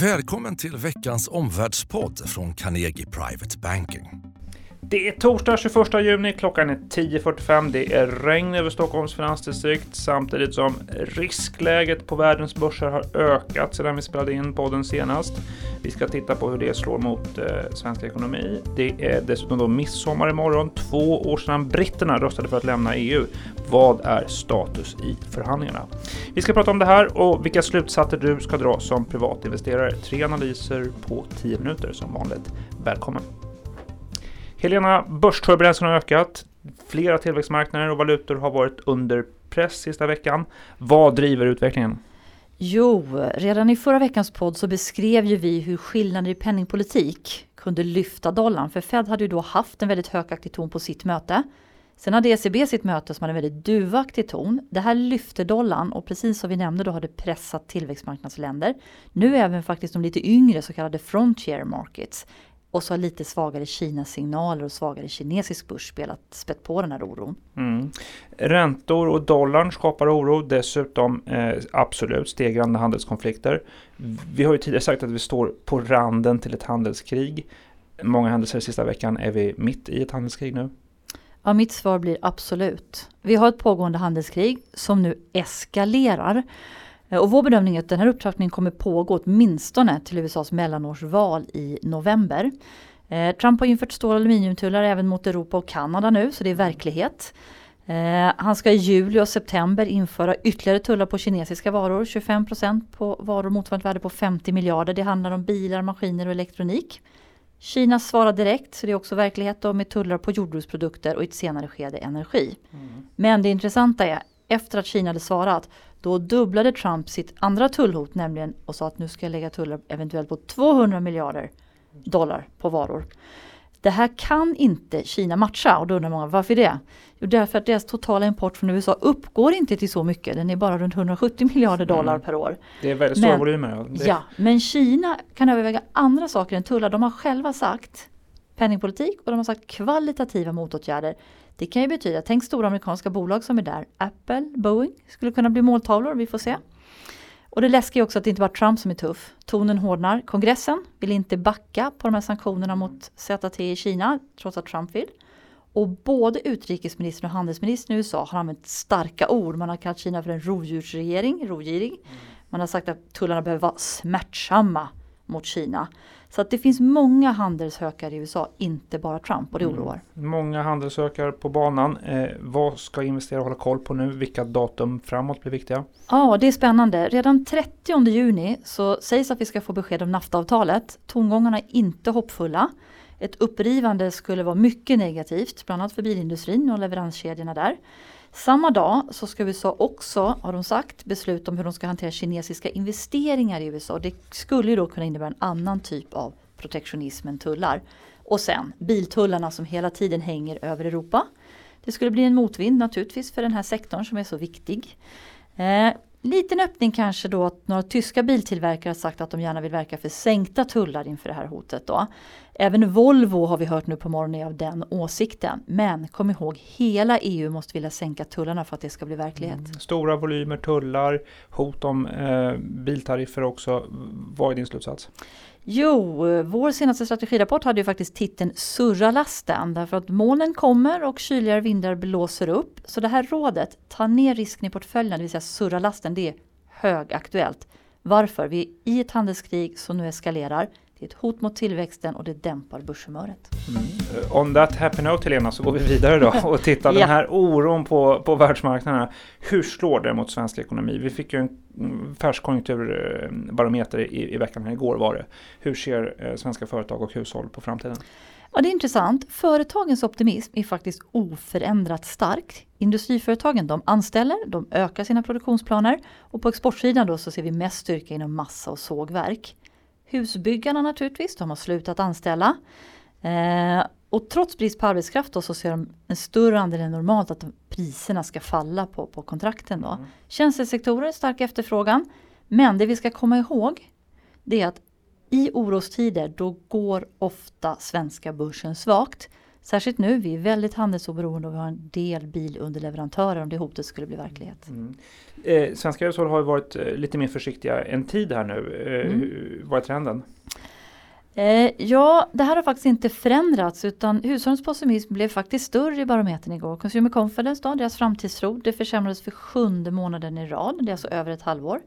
Välkommen till veckans omvärldspodd från Carnegie Private Banking. Det är torsdag 21 juni, klockan är 10.45. Det är regn över Stockholms finansdistrikt samtidigt som riskläget på världens börser har ökat sedan vi spelade in podden senast. Vi ska titta på hur det slår mot eh, svensk ekonomi. Det är dessutom då midsommar imorgon, två år sedan britterna röstade för att lämna EU. Vad är status i förhandlingarna? Vi ska prata om det här och vilka slutsatser du ska dra som privatinvesterare. Tre analyser på 10 minuter som vanligt. Välkommen! Helena, börsturbulensen har ökat. Flera tillväxtmarknader och valutor har varit under press sista veckan. Vad driver utvecklingen? Jo, redan i förra veckans podd så beskrev ju vi hur skillnader i penningpolitik kunde lyfta dollarn. För Fed hade ju då haft en väldigt högaktig ton på sitt möte. Sen hade ECB sitt möte som hade en väldigt duvaktig ton. Det här lyfte dollarn och precis som vi nämnde då har det pressat tillväxtmarknadsländer. Nu även faktiskt de lite yngre så kallade frontier markets och så har lite svagare Kina-signaler och svagare kinesisk börs spelat spett på den här oron. Mm. Räntor och dollarn skapar oro. Dessutom eh, absolut stegrande handelskonflikter. Vi har ju tidigare sagt att vi står på randen till ett handelskrig. Många händelser sista veckan. Är vi mitt i ett handelskrig nu? Ja, mitt svar blir absolut. Vi har ett pågående handelskrig som nu eskalerar. Eh, och vår bedömning är att den här upptrappningen kommer pågå åtminstone till USAs mellanårsval i november. Eh, Trump har infört stål och aluminiumtullar även mot Europa och Kanada nu, så det är verklighet. Eh, han ska i juli och september införa ytterligare tullar på kinesiska varor, 25 på varor motsvarande värde på 50 miljarder. Det handlar om bilar, maskiner och elektronik. Kina svarar direkt, så det är också verklighet då, med tullar på jordbruksprodukter och i ett senare skede energi. Mm. Men det intressanta är, efter att Kina hade svarat då dubblade Trump sitt andra tullhot nämligen och sa att nu ska jag lägga tullar eventuellt på 200 miljarder dollar på varor. Det här kan inte Kina matcha och då undrar många varför det? Jo därför att deras totala import från USA uppgår inte till så mycket. Den är bara runt 170 miljarder dollar mm. per år. Det är väldigt stora volymer. Ja. ja, men Kina kan överväga andra saker än tullar. De har själva sagt penningpolitik och de har sagt kvalitativa motåtgärder. Det kan ju betyda, tänk stora amerikanska bolag som är där. Apple, Boeing skulle kunna bli måltavlor, vi får se. Och det läskiga är också att det inte bara är Trump som är tuff. Tonen hårdnar. Kongressen vill inte backa på de här sanktionerna mot ZT i Kina, trots att Trump vill. Och både utrikesministern och handelsministern i USA har använt starka ord. Man har kallat Kina för en rovdjursregering, rovgirig. Man har sagt att tullarna behöver vara smärtsamma mot Kina. Så att det finns många handelshökar i USA, inte bara Trump och det mm. oroar. Mm. Många handelshökar på banan. Eh, vad ska investerare hålla koll på nu? Vilka datum framåt blir viktiga? Ja, det är spännande. Redan 30 juni så sägs att vi ska få besked om NAFTA-avtalet. Tongångarna är inte hoppfulla. Ett upprivande skulle vara mycket negativt, bland annat för bilindustrin och leveranskedjorna där. Samma dag så ska USA också, har de sagt, besluta om hur de ska hantera kinesiska investeringar i USA. Det skulle ju då kunna innebära en annan typ av protektionism än tullar. Och sen biltullarna som hela tiden hänger över Europa. Det skulle bli en motvind naturligtvis för den här sektorn som är så viktig. Eh, liten öppning kanske då att några tyska biltillverkare har sagt att de gärna vill verka för sänkta tullar inför det här hotet. Då. Även Volvo har vi hört nu på morgonen är av den åsikten. Men kom ihåg, hela EU måste vilja sänka tullarna för att det ska bli verklighet. Mm. Stora volymer tullar, hot om eh, biltariffer också. Vad är din slutsats? Jo, vår senaste strategirapport hade ju faktiskt titeln Surra lasten därför att molnen kommer och kyligare vindar blåser upp. Så det här rådet, ta ner risken i portföljen, det vill säga surra lasten, det är högaktuellt. Varför? Vi är i ett handelskrig som nu eskalerar. Det är ett hot mot tillväxten och det dämpar börshumöret. Mm. On that happy note Helena så går vi vidare då och tittar ja. den här oron på, på världsmarknaderna. Hur slår det mot svensk ekonomi? Vi fick ju en färsk konjunkturbarometer i, i veckan, igår var det. Hur ser eh, svenska företag och hushåll på framtiden? Ja, det är intressant. Företagens optimism är faktiskt oförändrat stark. Industriföretagen de anställer, de ökar sina produktionsplaner och på exportsidan då så ser vi mest styrka inom massa och sågverk. Husbyggarna naturligtvis, de har slutat anställa. Eh, och trots brist på arbetskraft då, så ser de en större andel än normalt att priserna ska falla på, på kontrakten. Då. Mm. Tjänstesektorer, stark efterfrågan. Men det vi ska komma ihåg det är att i orostider då går ofta svenska börsen svagt. Särskilt nu, vi är väldigt handelsoberoende och vi har en del bilunderleverantörer om det hotet skulle bli verklighet. Mm. Eh, svenska hushåll har varit eh, lite mer försiktiga en tid här nu. Eh, mm. Vad är trenden? Eh, ja, det här har faktiskt inte förändrats utan hushållens pessimism blev faktiskt större i barometern igår. Consumer Confidence, då, deras framtidstro, det försämrades för sjunde månaden i rad. Det är alltså över ett halvår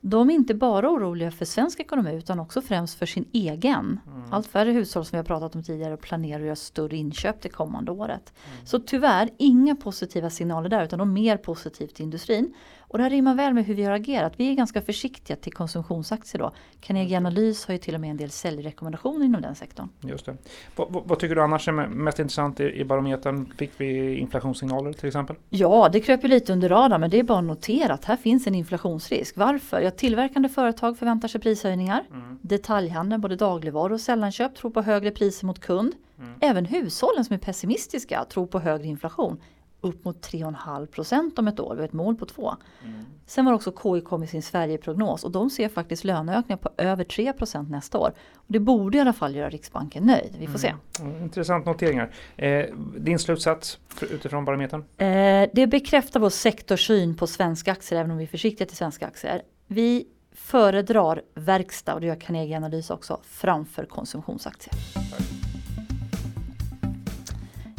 de är inte bara oroliga för svensk ekonomi utan också främst för sin egen. Mm. Allt färre hushåll som vi har pratat om tidigare planerar att göra större inköp det kommande året. Mm. Så tyvärr inga positiva signaler där utan de mer positivt till industrin. Och det här rimmar väl med hur vi har agerat. Vi är ganska försiktiga till konsumtionsaktier då. Carnegie Analys har ju till och med en del säljrekommendationer inom den sektorn. Just det. Vad, vad, tycker du annars är mest intressant i, i barometern? Fick vi inflationssignaler till exempel? Ja, det kröp ju lite under radarn men det är bara att notera att här finns en inflationsrisk. Varför? Ja, tillverkande företag förväntar sig prishöjningar. Mm. Detaljhandeln, både dagligvaror och sällanköp, tror på högre priser mot kund. Mm. Även hushållen som är pessimistiska tror på högre inflation upp mot 3,5 procent om ett år. Vi har ett mål på 2. Mm. Sen var också KI kom med sin Sverigeprognos och de ser faktiskt löneökningar på över 3 procent nästa år. Och det borde i alla fall göra Riksbanken nöjd. Vi får se. Mm. Intressant noteringar. Eh, din slutsats utifrån barometern? Eh, det bekräftar vår sektorsyn på svenska aktier även om vi är försiktiga till svenska aktier. Vi föredrar verkstad och det gör Carnegie Analys också framför konsumtionsaktier.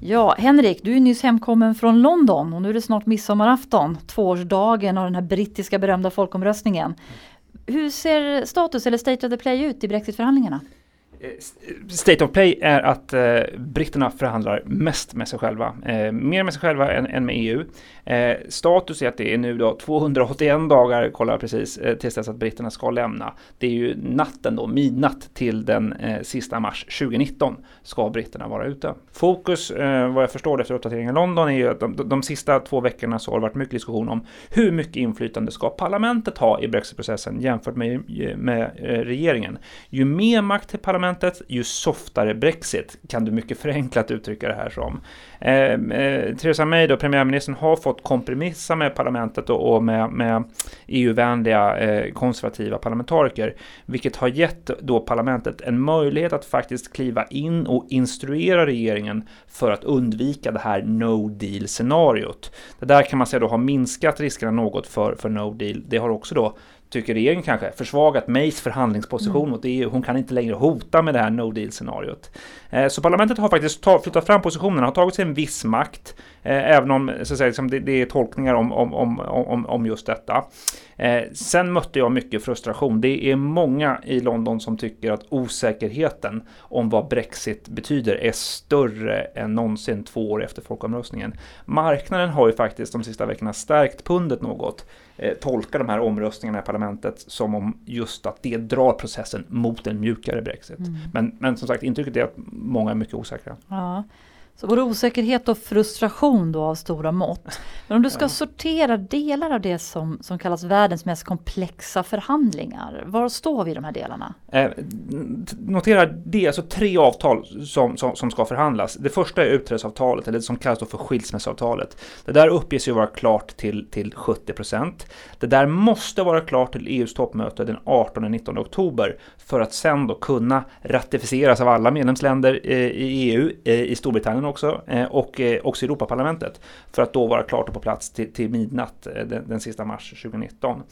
Ja, Henrik, du är nyss hemkommen från London och nu är det snart midsommarafton, tvåårsdagen av den här brittiska berömda folkomröstningen. Hur ser status eller state of the play ut i brexitförhandlingarna? Eh, State of play är att eh, britterna förhandlar mest med sig själva. Eh, mer med sig själva än, än med EU. Eh, status är att det är nu då 281 dagar, kollar precis, eh, tills dess att britterna ska lämna. Det är ju natten då, midnatt till den eh, sista mars 2019 ska britterna vara ute. Fokus, eh, vad jag förstår efter uppdateringen i London, är ju att de, de, sista två veckorna så har det varit mycket diskussion om hur mycket inflytande ska parlamentet ha i brexitprocessen jämfört med, med eh, regeringen. Ju mer makt till parlamentet, ju softare brexit, kan du mycket förenklat uttrycka det här som. Eh, eh, Theresa May, då, premiärministern, har fått kompromissa med parlamentet och, och med, med EU-vänliga eh, konservativa parlamentariker, vilket har gett då parlamentet en möjlighet att faktiskt kliva in och instruera regeringen för att undvika det här no deal scenariot. Det där kan man säga då har minskat riskerna något för, för no deal. Det har också då tycker regeringen kanske, försvagat Mays förhandlingsposition mm. mot EU. Hon kan inte längre hota med det här no deal-scenariot. Eh, så parlamentet har faktiskt flyttat fram positionerna, har tagit sig en viss makt, eh, även om så att säga, liksom, det, är tolkningar om, om, om, om just detta. Eh, sen mötte jag mycket frustration. Det är många i London som tycker att osäkerheten om vad Brexit betyder är större än någonsin två år efter folkomröstningen. Marknaden har ju faktiskt de sista veckorna stärkt pundet något. Eh, tolkar de här omröstningarna i parlamentet som om just att det drar processen mot en mjukare Brexit. Mm. Men, men som sagt, intrycket är att många är mycket osäkra. Ja. Så både osäkerhet och frustration då av stora mått. Men om du ska ja. sortera delar av det som, som kallas världens mest komplexa förhandlingar, var står vi i de här delarna? Eh, notera, det är alltså tre avtal som, som, som ska förhandlas. Det första är utträdesavtalet, eller det som kallas för skilsmässoavtalet. Det där uppges ju vara klart till, till 70 procent. Det där måste vara klart till EUs toppmöte den 18-19 oktober för att sen då kunna ratificeras av alla medlemsländer eh, i EU, eh, i Storbritannien också eh, och eh, också Europaparlamentet för att då vara klart och på plats till, till midnatt eh, den, den sista mars 2019.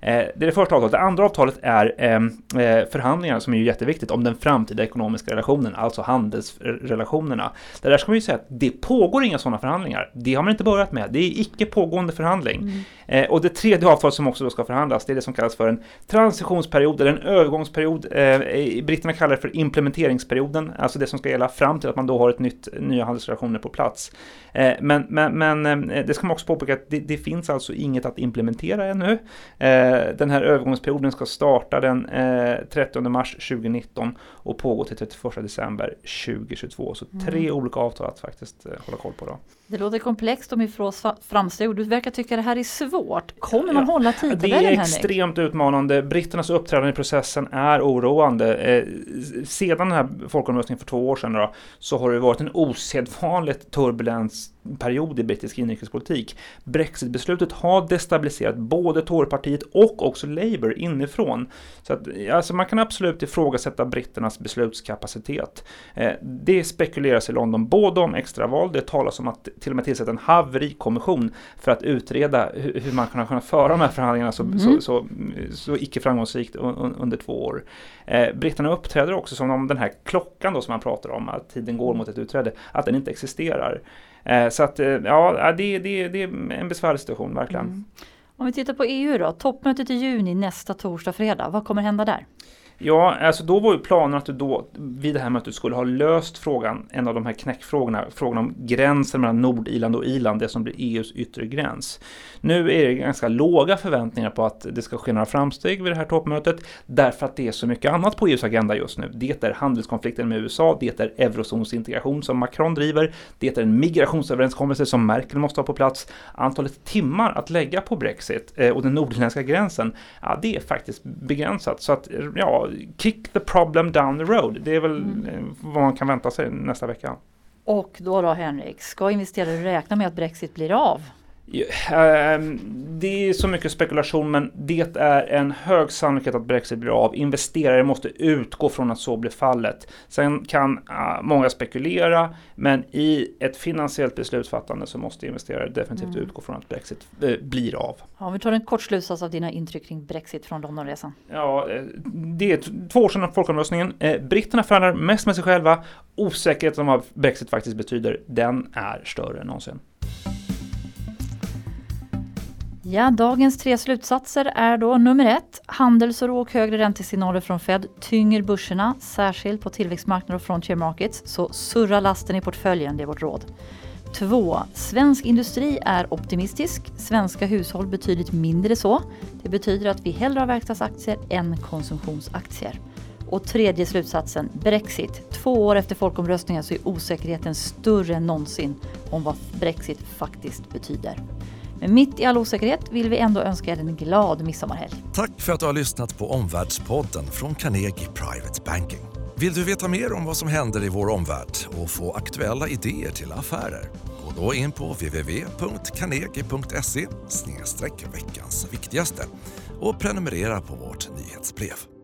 Det är det första avtalet. Det andra avtalet är förhandlingar som är ju jätteviktigt om den framtida ekonomiska relationen, alltså handelsrelationerna. Det där ska man ju säga att det pågår inga sådana förhandlingar. Det har man inte börjat med. Det är icke pågående förhandling. Mm. Och det tredje avtalet som också då ska förhandlas, det är det som kallas för en transitionsperiod eller en övergångsperiod. Britterna kallar det för implementeringsperioden, alltså det som ska gälla fram till att man då har ett nytt, nya handelsrelationer på plats. Eh, men, men, men eh, det ska man också påpeka att det, det, finns alltså inget att implementera ännu. Eh, den här övergångsperioden ska starta den 30 mars 2019 och pågå till 31 december 2022. Så tre mm. olika avtal att faktiskt hålla koll på. Då. Det låter komplext om Ifrås framsteg. Du verkar tycka det här är svårt. Kommer man hålla tidtabellen? Det är extremt utmanande. Britternas uppträdande i processen är oroande. Sedan den här folkomröstningen för två år sedan då, så har det varit en osedvanligt turbulens period i brittisk inrikespolitik. Brexitbeslutet har destabiliserat både Torypartiet och också Labour inifrån. Så att, alltså man kan absolut ifrågasätta britternas beslutskapacitet. Eh, det spekuleras i London både om extraval, det talas om att till och med tillsätta en haverikommission för att utreda hur, hur man kan kunna föra de här förhandlingarna så, mm. så, så, så icke framgångsrikt under två år. Eh, britterna uppträder också som om den här klockan då som man pratar om, att tiden går mot ett utträde, att den inte existerar. Eh, så att eh, ja, det, det, det är en besvärlig situation verkligen. Mm. Om vi tittar på EU då, toppmötet i juni nästa torsdag, fredag, vad kommer hända där? Ja, alltså då var ju planen att du då vid det här mötet skulle ha löst frågan, en av de här knäckfrågorna, frågan om gränsen mellan Nordirland och Irland, det som blir EUs yttre gräns. Nu är det ganska låga förväntningar på att det ska ske några framsteg vid det här toppmötet, därför att det är så mycket annat på EUs agenda just nu. Det är handelskonflikten med USA, det är eurozonsintegration som Macron driver, det är en migrationsöverenskommelse som Merkel måste ha på plats. Antalet timmar att lägga på Brexit eh, och den nordirländska gränsen, ja, det är faktiskt begränsat. Så att, ja, kick the problem down the road. Det är väl mm. Eh, vad man kan vänta sig nästa vecka. Och då då Henrik, ska investerare räkna med att Brexit blir av? Ehm, det är så mycket spekulation men det är en hög sannolikhet att Brexit blir av. Investerare måste utgå från att så blir fallet. Sen kan ah, många spekulera men i ett finansiellt beslutsfattande så måste investerare definitivt mm. utgå från att Brexit eh, blir av. Ja, vi tar en kort slutsats av dina intryck kring Brexit från Londonresan. Ja, eh, det är två år sedan folkomröstningen. Eh, britterna förhandlar mest med sig själva. Osäkerheten om vad Brexit faktiskt betyder, den är större än någonsin. Ja, dagens tre slutsatser är då nummer ett. Handelsoro och högre räntesignaler från Fed tynger börserna, särskilt på tillväxtmarknader och frontier markets. Så surra lasten i portföljen, det är vårt råd. 2. Svensk industri är optimistisk. Svenska hushåll betydligt mindre så. Det betyder att vi hellre har verkstadsaktier än konsumtionsaktier. Och tredje slutsatsen, Brexit. Två år efter folkomröstningen så är osäkerheten större än någonsin om vad Brexit faktiskt betyder. Men mitt i all osäkerhet vill vi ändå önska er en glad midsommarhelg. Tack för att du har lyssnat på Omvärldspodden från Carnegie Private Banking. Vill du veta mer om vad som händer i vår omvärld och få aktuella idéer till affärer? Gå då in på www.carnegie.se veckans viktigaste och prenumerera på vårt nyhetsbrev.